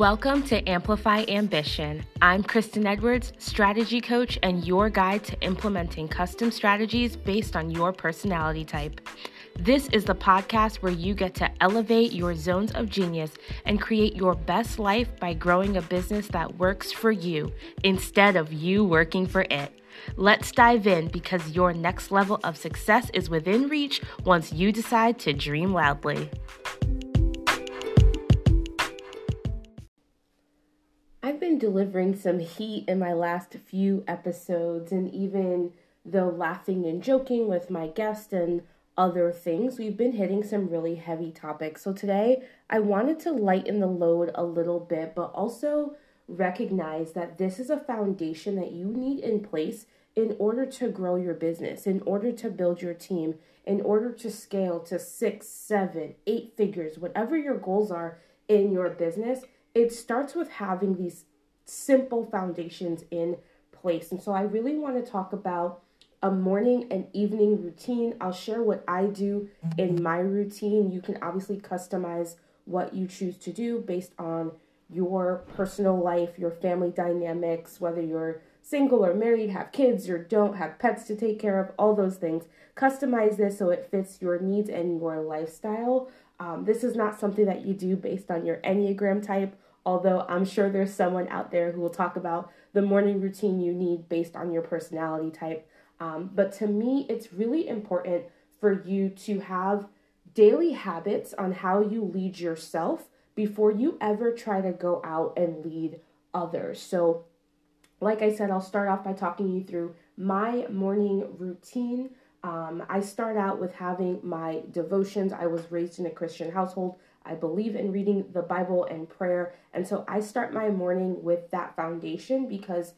Welcome to Amplify Ambition. I'm Kristen Edwards, strategy coach and your guide to implementing custom strategies based on your personality type. This is the podcast where you get to elevate your zones of genius and create your best life by growing a business that works for you instead of you working for it. Let's dive in because your next level of success is within reach once you decide to dream loudly. Been delivering some heat in my last few episodes, and even though laughing and joking with my guest and other things, we've been hitting some really heavy topics. So today, I wanted to lighten the load a little bit, but also recognize that this is a foundation that you need in place in order to grow your business, in order to build your team, in order to scale to six, seven, eight figures, whatever your goals are in your business. It starts with having these simple foundations in place. And so I really want to talk about a morning and evening routine. I'll share what I do in my routine. You can obviously customize what you choose to do based on your personal life, your family dynamics, whether you're single or married, have kids or don't, have pets to take care of, all those things. Customize this so it fits your needs and your lifestyle. Um, this is not something that you do based on your Enneagram type, although I'm sure there's someone out there who will talk about the morning routine you need based on your personality type. Um, but to me, it's really important for you to have daily habits on how you lead yourself before you ever try to go out and lead others. So, like I said, I'll start off by talking you through my morning routine. Um, I start out with having my devotions. I was raised in a Christian household. I believe in reading the Bible and prayer. And so I start my morning with that foundation because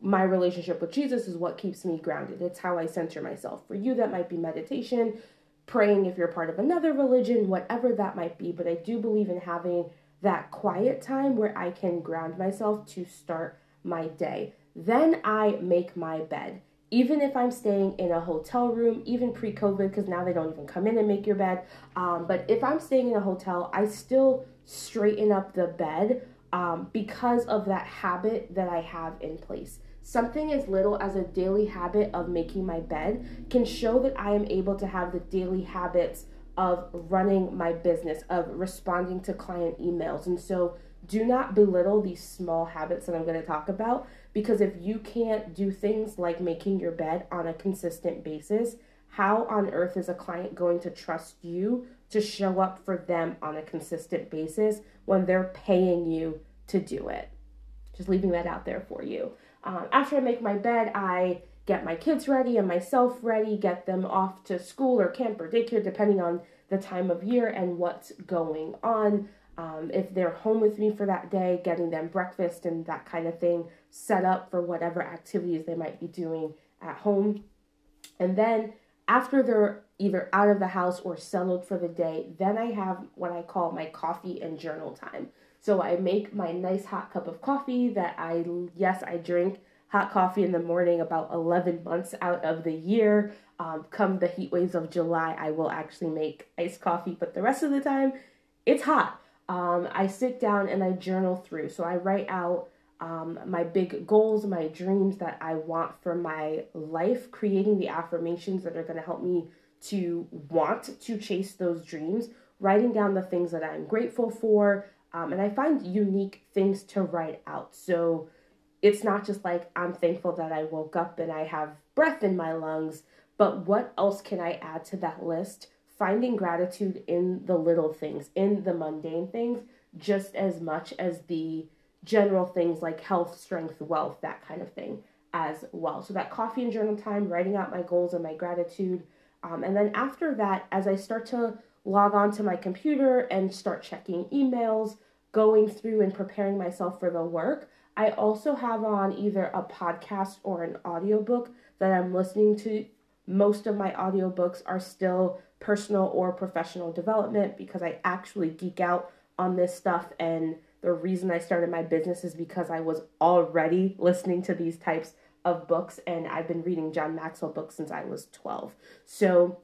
my relationship with Jesus is what keeps me grounded. It's how I center myself. For you, that might be meditation, praying if you're part of another religion, whatever that might be. But I do believe in having that quiet time where I can ground myself to start my day. Then I make my bed. Even if I'm staying in a hotel room, even pre COVID, because now they don't even come in and make your bed. Um, but if I'm staying in a hotel, I still straighten up the bed um, because of that habit that I have in place. Something as little as a daily habit of making my bed can show that I am able to have the daily habits of running my business, of responding to client emails. And so do not belittle these small habits that I'm going to talk about because if you can't do things like making your bed on a consistent basis, how on earth is a client going to trust you to show up for them on a consistent basis when they're paying you to do it? Just leaving that out there for you. Um, after I make my bed, I get my kids ready and myself ready, get them off to school or camp or daycare, depending on the time of year and what's going on. Um, if they're home with me for that day, getting them breakfast and that kind of thing set up for whatever activities they might be doing at home. And then after they're either out of the house or settled for the day, then I have what I call my coffee and journal time. So I make my nice hot cup of coffee that I, yes, I drink hot coffee in the morning about 11 months out of the year. Um, come the heat waves of July, I will actually make iced coffee, but the rest of the time, it's hot. Um, I sit down and I journal through. So I write out um, my big goals, my dreams that I want for my life, creating the affirmations that are going to help me to want to chase those dreams, writing down the things that I'm grateful for. Um, and I find unique things to write out. So it's not just like I'm thankful that I woke up and I have breath in my lungs, but what else can I add to that list? Finding gratitude in the little things, in the mundane things, just as much as the general things like health, strength, wealth, that kind of thing as well. So that coffee and journal time, writing out my goals and my gratitude. Um, and then after that, as I start to log on to my computer and start checking emails, going through and preparing myself for the work, I also have on either a podcast or an audiobook that I'm listening to. Most of my audiobooks are still personal or professional development because I actually geek out on this stuff. And the reason I started my business is because I was already listening to these types of books, and I've been reading John Maxwell books since I was 12. So,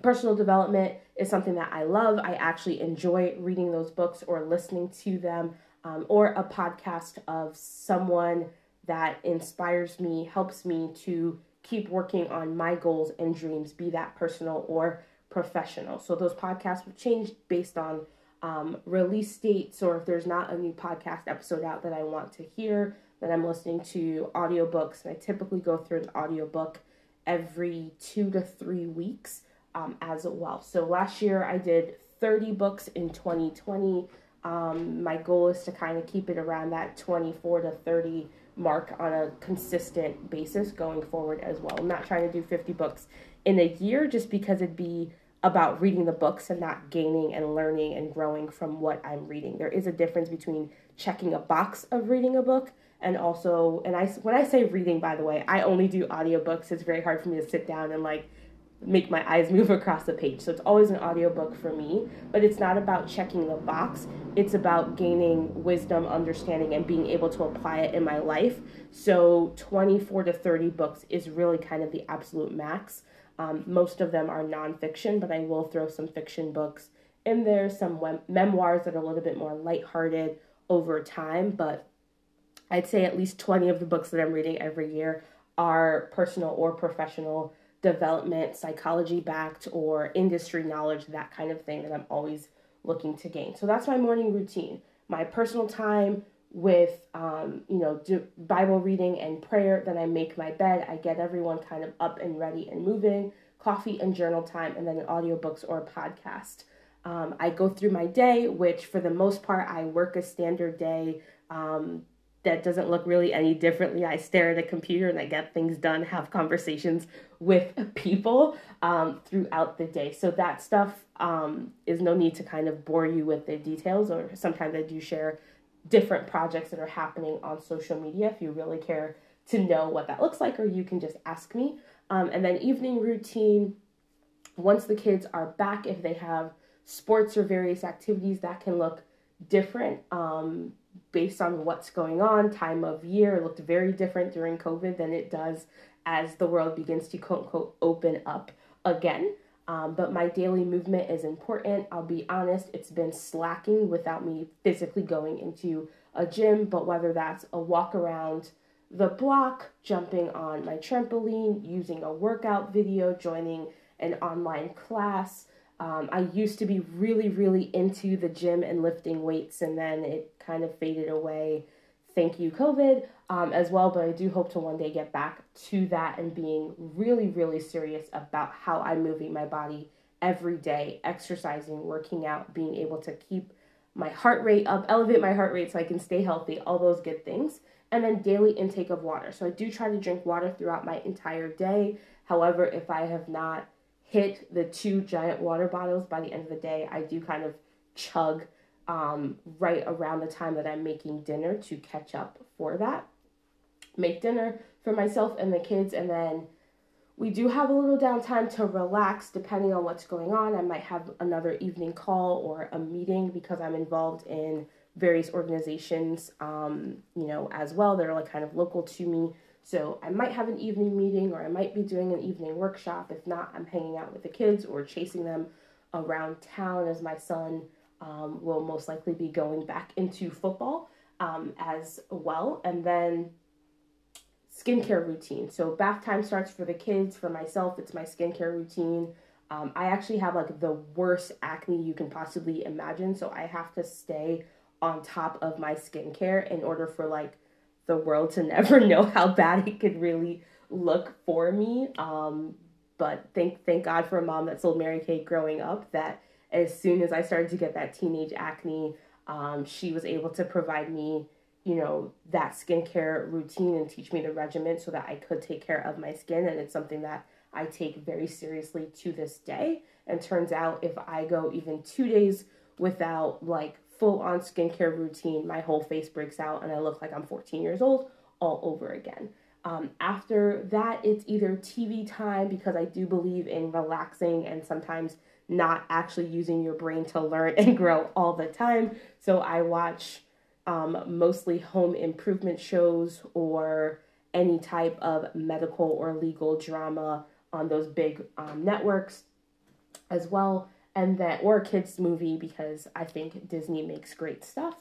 personal development is something that I love. I actually enjoy reading those books or listening to them um, or a podcast of someone that inspires me, helps me to keep working on my goals and dreams, be that personal or professional. So those podcasts will change based on um, release dates or if there's not a new podcast episode out that I want to hear, that I'm listening to audiobooks. And I typically go through an audiobook every two to three weeks um, as well. So last year I did 30 books in 2020. Um, my goal is to kind of keep it around that 24 to 30 mark on a consistent basis going forward as well. I'm not trying to do 50 books in a year just because it'd be about reading the books and not gaining and learning and growing from what I'm reading. There is a difference between checking a box of reading a book and also and I when I say reading by the way, I only do audiobooks. It's very hard for me to sit down and like make my eyes move across the page. So it's always an audiobook for me, but it's not about checking the box. It's about gaining wisdom, understanding, and being able to apply it in my life. So 24 to 30 books is really kind of the absolute max. Um, most of them are nonfiction, but I will throw some fiction books in there, some memoirs that are a little bit more lighthearted over time. But I'd say at least 20 of the books that I'm reading every year are personal or professional development, psychology backed, or industry knowledge, that kind of thing that I'm always looking to gain. So that's my morning routine. My personal time with, um, you know, Bible reading and prayer. Then I make my bed. I get everyone kind of up and ready and moving. Coffee and journal time, and then audiobooks or a podcast. Um, I go through my day, which for the most part, I work a standard day. Um, that doesn't look really any differently. I stare at a computer and I get things done, have conversations with people um, throughout the day. So that stuff um, is no need to kind of bore you with the details, or sometimes I do share different projects that are happening on social media if you really care to know what that looks like, or you can just ask me. Um, and then evening routine, once the kids are back, if they have sports or various activities, that can look different. Um, based on what's going on, time of year. Looked very different during COVID than it does as the world begins to quote unquote open up again. Um, but my daily movement is important. I'll be honest, it's been slacking without me physically going into a gym, but whether that's a walk around the block, jumping on my trampoline, using a workout video, joining an online class, um, I used to be really, really into the gym and lifting weights, and then it kind of faded away. Thank you, COVID, um, as well. But I do hope to one day get back to that and being really, really serious about how I'm moving my body every day, exercising, working out, being able to keep my heart rate up, elevate my heart rate so I can stay healthy, all those good things. And then daily intake of water. So I do try to drink water throughout my entire day. However, if I have not hit the two giant water bottles by the end of the day. I do kind of chug um, right around the time that I'm making dinner to catch up for that. Make dinner for myself and the kids, and then we do have a little downtime to relax depending on what's going on. I might have another evening call or a meeting because I'm involved in various organizations, um, you know, as well that are like kind of local to me. So I might have an evening meeting or I might be doing an evening workshop. If not, I'm hanging out with the kids or chasing them around town as my son um, will most likely be going back into football um, as well. And then skincare routine. So bath time starts for the kids. For myself, it's my skincare routine. Um, I actually have like the worst acne you can possibly imagine. So I have to stay on top of my skincare in order for like the world to never know how bad it could really look for me. Um, but thank thank God for a mom that sold Mary Kay growing up. That as soon as I started to get that teenage acne, um, she was able to provide me, you know, that skincare routine and teach me the regimen so that I could take care of my skin. And it's something that I take very seriously to this day. And turns out if I go even two days without like full on skincare routine, my whole face breaks out and I look like I'm 14 years old all over again. Um, after that, it's either TV time because I do believe in relaxing and sometimes not actually using your brain to learn and grow all the time. So I watch um, mostly home improvement shows or any type of medical or legal drama on those big um, networks as well and that or a kids movie because I think Disney makes great stuff.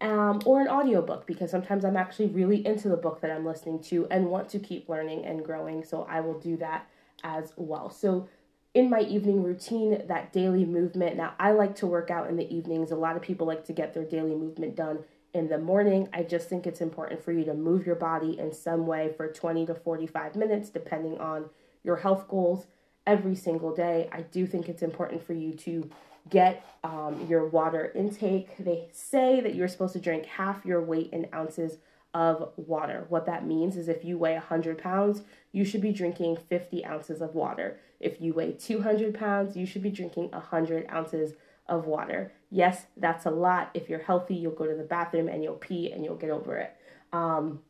um, or an audiobook because sometimes I'm actually really into the book that I'm listening to and want to keep learning and growing. So I will do that as well. So in my evening routine, that daily movement. Now, I like to work out in the evenings. A lot of people like to get their daily movement done in the morning. I just think it's important for you to move your body in some way for 20 to 45 minutes, depending on your health goals every single day. I do think it's important for you to get um, your water intake. They say that you're supposed to drink half your weight in ounces of water. What that means is if you weigh 100 pounds, you should be drinking 50 ounces of water. If you weigh 200 pounds, you should be drinking 100 ounces of water. Yes, that's a lot. If you're healthy, you'll go to the bathroom and you'll pee and you'll get over it. Um,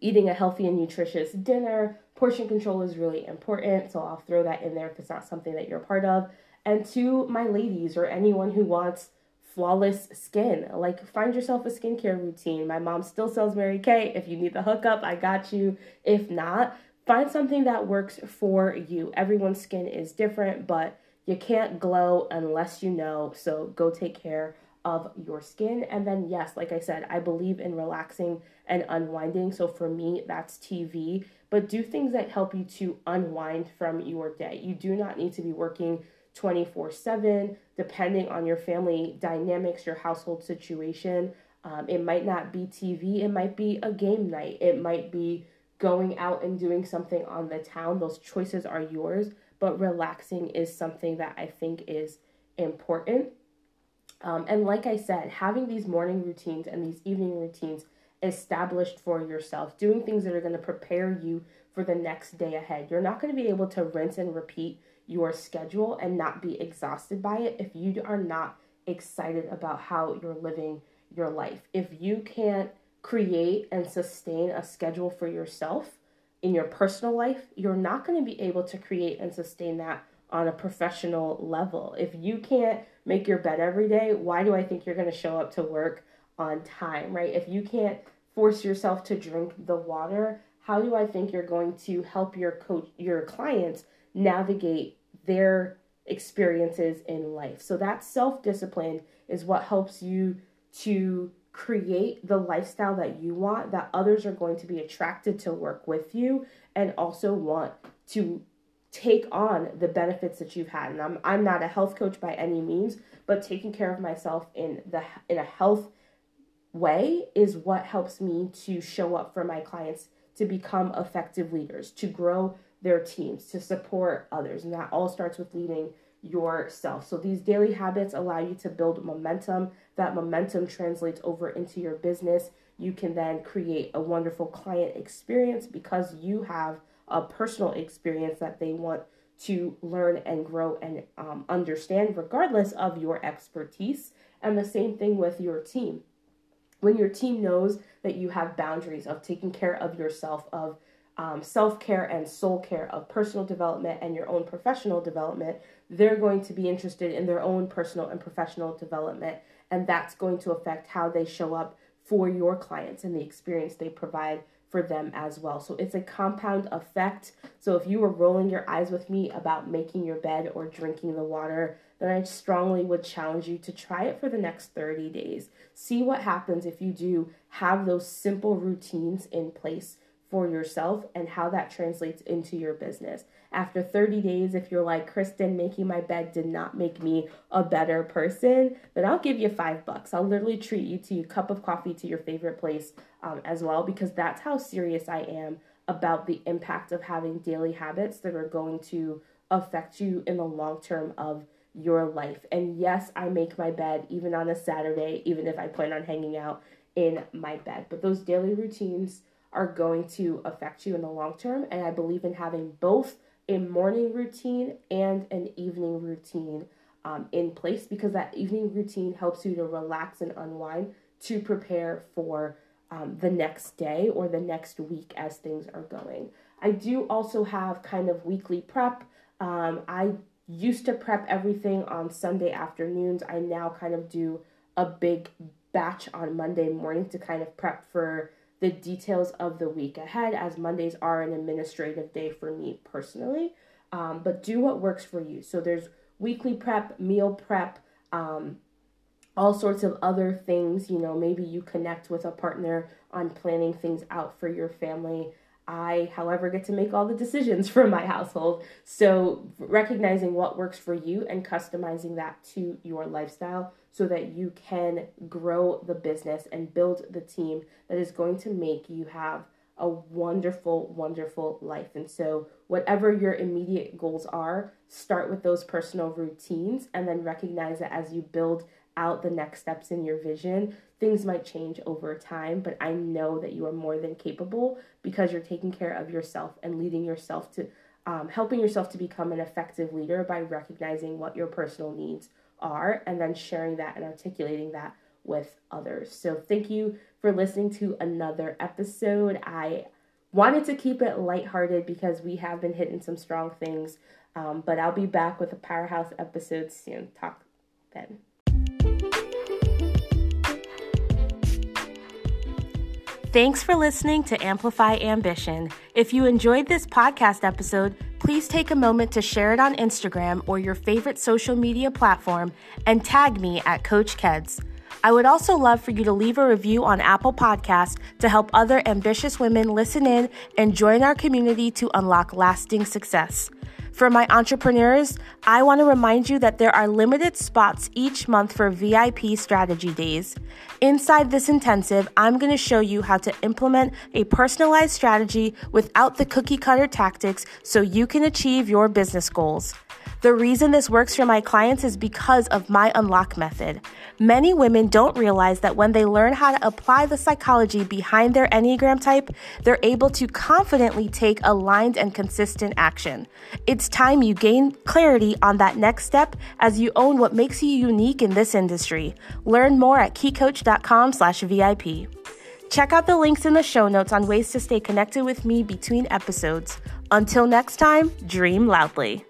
eating a healthy and nutritious dinner, portion control is really important. So I'll throw that in there if it's not something that you're a part of. And to my ladies or anyone who wants flawless skin. Like find yourself a skincare routine. My mom still sells Mary Kay. If you need the hookup, I got you. If not, find something that works for you. Everyone's skin is different, but you can't glow unless you know. So go take care of your skin. And then, yes, like I said, I believe in relaxing and unwinding. So for me, that's TV. But do things that help you to unwind from your day. You do not need to be working 24 7, depending on your family dynamics, your household situation. Um, it might not be TV, it might be a game night, it might be going out and doing something on the town. Those choices are yours, but relaxing is something that I think is important. Um, and like I said, having these morning routines and these evening routines established for yourself, doing things that are going to prepare you for the next day ahead. You're not going to be able to rinse and repeat your schedule and not be exhausted by it if you are not excited about how you're living your life. If you can't create and sustain a schedule for yourself in your personal life, you're not going to be able to create and sustain that on a professional level. If you can't make your bed every day, why do I think you're going to show up to work on time, right? If you can't force yourself to drink the water, how do I think you're going to help your coach your clients navigate their experiences in life. So that self discipline is what helps you to create the lifestyle that you want, that others are going to be attracted to work with you and also want to take on the benefits that you've had. And I'm I'm not a health coach by any means, but taking care of myself in the in a health way is what helps me to show up for my clients to become effective leaders, to grow their teams, to support others. And that all starts with leading yourself. So these daily habits allow you to build momentum. That momentum translates over into your business. You can then create a wonderful client experience because you have a personal experience that they want to learn and grow and um, understand, regardless of your expertise. And the same thing with your team. When your team knows that you have boundaries of taking care of yourself, of um, self care and soul care of personal development and your own professional development, they're going to be interested in their own personal and professional development. And that's going to affect how they show up for your clients and the experience they provide for them as well. So it's a compound effect. So if you were rolling your eyes with me about making your bed or drinking the water, then I strongly would challenge you to try it for the next 30 days. See what happens if you do have those simple routines in place for yourself and how that translates into your business. After 30 days, if you're like, Kristen, making my bed did not make me a better person, then I'll give you five bucks. I'll literally treat you to a cup of coffee to your favorite place um, as well, because that's how serious I am about the impact of having daily habits that are going to affect you in the long term of your life. And yes, I make my bed even on a Saturday, even if I plan on hanging out in my bed. But those daily routines, are going to affect you in the long term. And I believe in having both a morning routine and an evening routine um, in place because that evening routine helps you to relax and unwind to prepare for um, the next day or the next week as things are going. I do also have kind of weekly prep. Um, I used to prep everything on Sunday afternoons. I now kind of do a big batch on Monday morning to kind of prep for the details of the week ahead, as Mondays are an administrative day for me personally. Um, but do what works for you. So there's weekly prep, meal prep, um, all sorts of other things. You know, maybe you connect with a partner on planning things out for your family. I, however, get to make all the decisions for my household. So, recognizing what works for you and customizing that to your lifestyle so that you can grow the business and build the team that is going to make you have a wonderful, wonderful life. And so, whatever your immediate goals are, start with those personal routines and then recognize that as you build out the next steps in your vision, things might change over time. But I know that you are more than capable because you're taking care of yourself and leading yourself to um, helping yourself to become an effective leader by recognizing what your personal needs are and then sharing that and articulating that with others. So, thank you for listening to another episode. I wanted to keep it lighthearted because we have been hitting some strong things, um, but I'll be back with a powerhouse episode soon. Talk then. Thanks for listening to Amplify Ambition. If you enjoyed this podcast episode, please take a moment to share it on Instagram or your favorite social media platform and tag me at Coach Keds. I would also love for you to leave a review on Apple Podcasts to help other ambitious women listen in and join our community to unlock lasting success. For my entrepreneurs, I want to remind you that there are limited spots each month for VIP strategy days. Inside this intensive, I'm going to show you how to implement a personalized strategy without the cookie cutter tactics so you can achieve your business goals. The reason this works for my clients is because of my unlock method. Many women don't realize that when they learn how to apply the psychology behind their Enneagram type, they're able to confidently take aligned and consistent action. It's time you gain clarity on that next step as you own what makes you unique in this industry. Learn more at keycoach.com/vip. Check out the links in the show notes on ways to stay connected with me between episodes. Until next time, dream loudly.